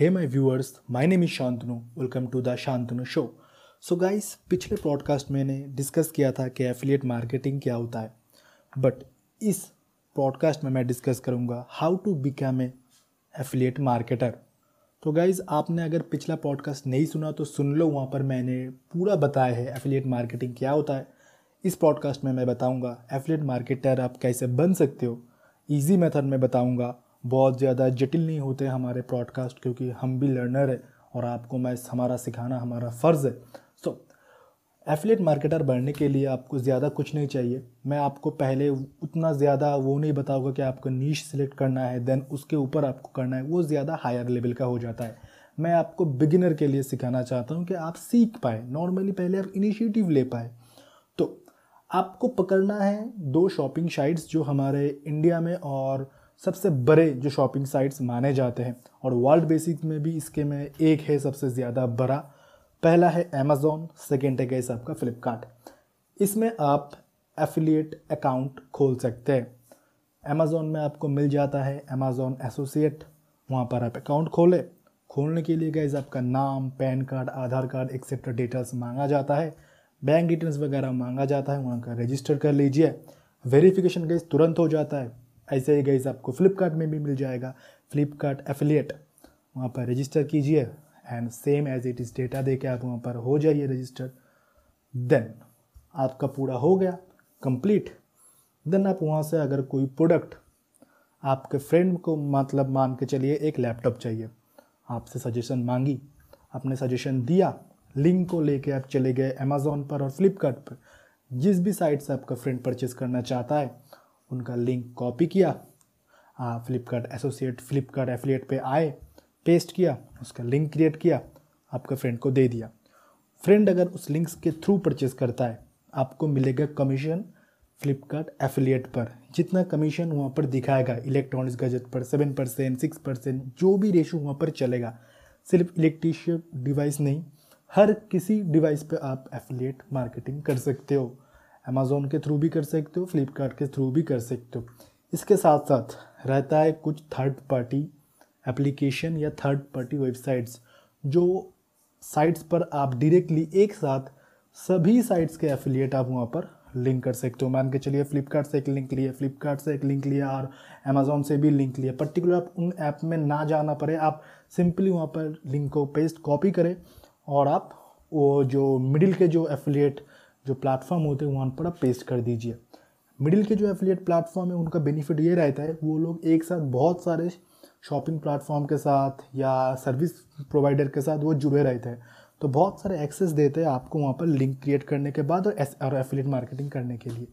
Hey my viewers my name is Shantanu welcome to the Shantanu show so guys पिछले podcast मैंने discuss किया था कि affiliate marketing क्या होता है। बट इस पॉडकास्ट में मैं डिस्कस करूँगा how to become a affiliate marketer तो गाइज़ आपने अगर पिछला पॉडकास्ट नहीं सुना तो सुन लो, वहाँ पर मैंने पूरा बताया है एफिलिएट मार्केटिंग क्या होता है। इस पॉडकास्ट में मैं बताऊँगा एफिलिएट मार्केटर आप कैसे बन सकते हो। ईजी मेथड में बताऊँगा। बहुत ज़्यादा जटिल नहीं होते हमारे प्रॉडकास्ट क्योंकि हम भी लर्नर है और आपको मैं हमारा सिखाना हमारा फ़र्ज़ है। सो एफिलेट मार्केटर बनने के लिए आपको ज़्यादा कुछ नहीं चाहिए। मैं आपको पहले उतना ज़्यादा वो नहीं बताऊँगा कि आपको नीच सिलेक्ट करना है देन उसके ऊपर आपको करना है। वो ज़्यादा हायर लेवल का हो जाता है। मैं आपको बिगिनर के लिए सिखाना चाहता हूँ कि आप सीख पाए। नॉर्मली पहले आप इनिशिएटिव ले पाए। तो आपको पकड़ना है दो शॉपिंग साइट्स जो हमारे इंडिया में और सबसे बड़े जो शॉपिंग साइट्स माने जाते हैं और वर्ल्ड बेसिक में भी इसके में एक है सबसे ज़्यादा बड़ा। पहला है अमेज़ोन सेकेंड है कैसे आपका फ्लिपकार्ट इसमें आप एफिलिएट अकाउंट खोल सकते हैं। अमेज़ोन में आपको मिल जाता है अमेज़ोन एसोसिएट वहाँ पर आप अकाउंट खोले। खोलने के लिए गैस आपका नाम, PAN card, Aadhaar card etcetera details मांगा जाता है। बैंक डिटेल्स वगैरह मांगा जाता है। वहाँ का रजिस्टर कर लीजिए। वेरिफिकेशन गैस तुरंत हो जाता है। ऐसे ही गई आपको फ्लिपकार्ट में भी मिल जाएगा। फ्लिपकार्ट एफिलिएट वहाँ पर रजिस्टर कीजिए and same as it is data दे के आप वहाँ पर हो जाइए रजिस्टर देन आपका पूरा हो गया कंप्लीट देन आप वहाँ से अगर कोई प्रोडक्ट आपके फ्रेंड को मतलब मान के चलिए एक लैपटॉप चाहिए। आपसे सजेशन मांगी, आपने सजेशन दिया लिंक को लेके आप चले गए अमेज़ोन पर और फ्लिपकार्ट जिस भी साइट से आपका फ्रेंड परचेज़ करना चाहता है उनका लिंक कॉपी किया फ्लिपकार्ट एसोसिएट, फ्लिपकार्ट एफिलिएट पे आए, पेस्ट किया, उसका लिंक क्रिएट किया, आपका फ्रेंड को दे दिया। फ्रेंड अगर उस लिंक्स के थ्रू परचेज करता है, आपको मिलेगा कमीशन फ्लिपकार्ट एफिलिएट पर। जितना कमीशन वहाँ पर दिखाएगा, इलेक्ट्रॉनिक्स गजट पर, सेवन परसेंट, सिक्स परसेंट, जो भी रेशो वहाँ पर चलेगा, सिर्फ़ इलेक्ट्रिशियन डिवाइस नहीं, हर किसी डिवाइस पर आप एफिलिएट मार्केटिंग कर सकते हो। अमेज़ोन के थ्रू भी कर सकते हो फ्लिपकार्ट के थ्रू भी कर सकते हो। इसके साथ साथ रहता है कुछ थर्ड पार्टी एप्लीकेशन या थर्ड पार्टी वेबसाइट्स जो साइट्स पर आप डायरेक्टली एक साथ सभी साइट्स के एफिलिएट आप वहाँ पर लिंक कर सकते हो। मान के चलिए फ्लिपकार्ट से एक लिंक लिया फ्लिपकार्ट से एक लिंक लिया और अमेज़ोन से भी लिंक लिया। पर्टिकुलर आप उन ऐप में ना जाना पड़े, आप सिंपली वहाँ पर लिंक को पेस्ट कॉपी करें और आप वो जो मिडिल के जो एफिलिएट जो प्लेटफॉर्म होते हैं, वहाँ पर आप पेस्ट कर दीजिए। मिडिल के जो एफिलिएट प्लेटफॉर्म है, उनका बेनिफिट ये रहता है, वो लोग एक साथ बहुत सारे शॉपिंग प्लेटफॉर्म के साथ या सर्विस प्रोवाइडर के साथ वो जुड़े रहते हैं। तो बहुत सारे एक्सेस देते हैं आपको वहाँ पर लिंक क्रिएट करने के बाद और एस, और एफिलिएट मार्केटिंग करने के लिए।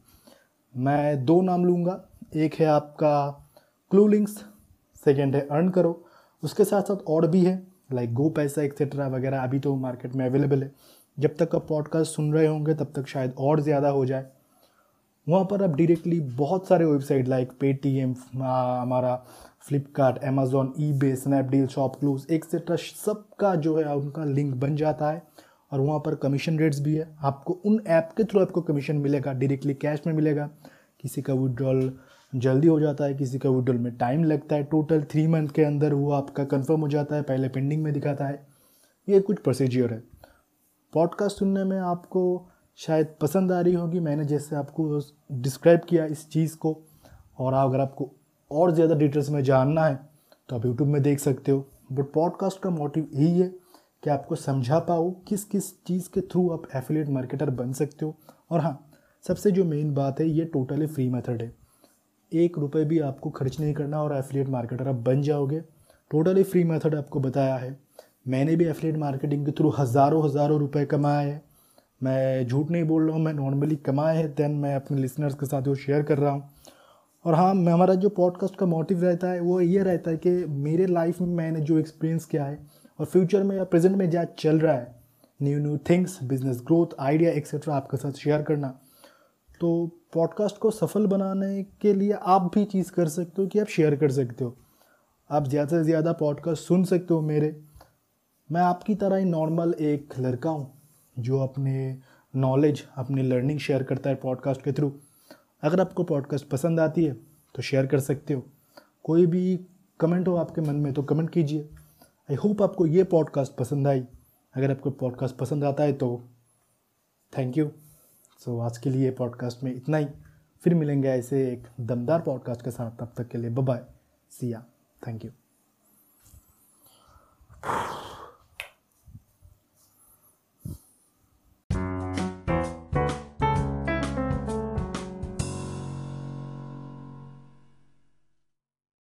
मैं दो नाम लूँगा। एक है आपका क्लू लिंक्स सेकेंड है अर्न करो उसके साथ साथ और भी है लाइक गो पैसा एक्सेट्रा वगैरह अभी तो मार्केट में अवेलेबल है। जब तक आप पॉडकास्ट सुन रहे होंगे, तब तक शायद और ज़्यादा हो जाए। वहाँ पर आप डायरेक्टली बहुत सारे वेबसाइट लाइक पेटीएम हमारा Flipkart Amazon eBay Snapdeal shop clues etcetera सबका जो है उनका लिंक बन जाता है और वहाँ पर कमीशन रेट्स भी है। आपको उन ऐप के थ्रू आपको कमीशन मिलेगा डायरेक्टली कैश में मिलेगा। किसी का विड्रॉल जल्दी हो जाता है, किसी का विड्रॉल में टाइम लगता है। टोटल थ्री मंथ के अंदर वो आपका कंफर्म हो जाता है, पहले पेंडिंग में दिखाता है। ये कुछ प्रोसीजियर है। पॉडकास्ट सुनने में आपको शायद पसंद आ रही होगी। मैंने जैसे आपको डिस्क्राइब किया इस चीज़ को, और अगर आपको और ज़्यादा डिटेल्स में जानना है तो आप यूट्यूब में देख सकते हो। बट पॉडकास्ट का मोटिव यही है कि आपको समझा पाओ किस किस चीज़ के थ्रू आप एफिलेट मार्केटर बन सकते हो। और हाँ सबसे जो मेन बात है, ये टोटली फ्री मेथड है। एक रुपये भी आपको खर्च नहीं करना और एफिलेट मार्केटर आप बन जाओगे। टोटली फ्री मेथड आपको बताया है। मैंने भी एफिलेट मार्केटिंग के थ्रू हज़ारों हज़ारों रुपए कमाए हैं। मैं झूठ नहीं बोल रहा हूँ, मैं नॉर्मली कमाए हैं देन मैं अपने लिसनर्स के साथ वो शेयर कर रहा हूँ। और हाँ मैं, हमारा जो पॉडकास्ट का मोटिव रहता है, वो ये रहता है कि मेरे लाइफ में मैंने जो एक्सपीरियंस किया है, और फ्यूचर में या प्रेजेंट में जहाँ चल रहा है new new things business growth idea etcetera आपके साथ शेयर करना। तो पॉडकास्ट को सफल बनाने के लिए आप भी चीज़ कर सकते हो कि आप शेयर कर सकते हो। आप ज़्यादा से ज़्यादा पॉडकास्ट सुन सकते हो मेरे। मैं आपकी तरह ही नॉर्मल एक लड़का हूँ, जो अपने नॉलेज अपनी लर्निंग शेयर करता है पॉडकास्ट के थ्रू अगर आपको पॉडकास्ट पसंद आती है तो शेयर कर सकते हो। कोई भी कमेंट हो आपके मन में तो कमेंट कीजिए। आई होप आपको ये पॉडकास्ट पसंद आई। अगर आपको पॉडकास्ट पसंद आता है तो थैंक यू सो आज के लिए पॉडकास्ट में इतना ही। फिर मिलेंगे ऐसे एक दमदार पॉडकास्ट के साथ। तब तक के लिए बाय सिया थैंक यू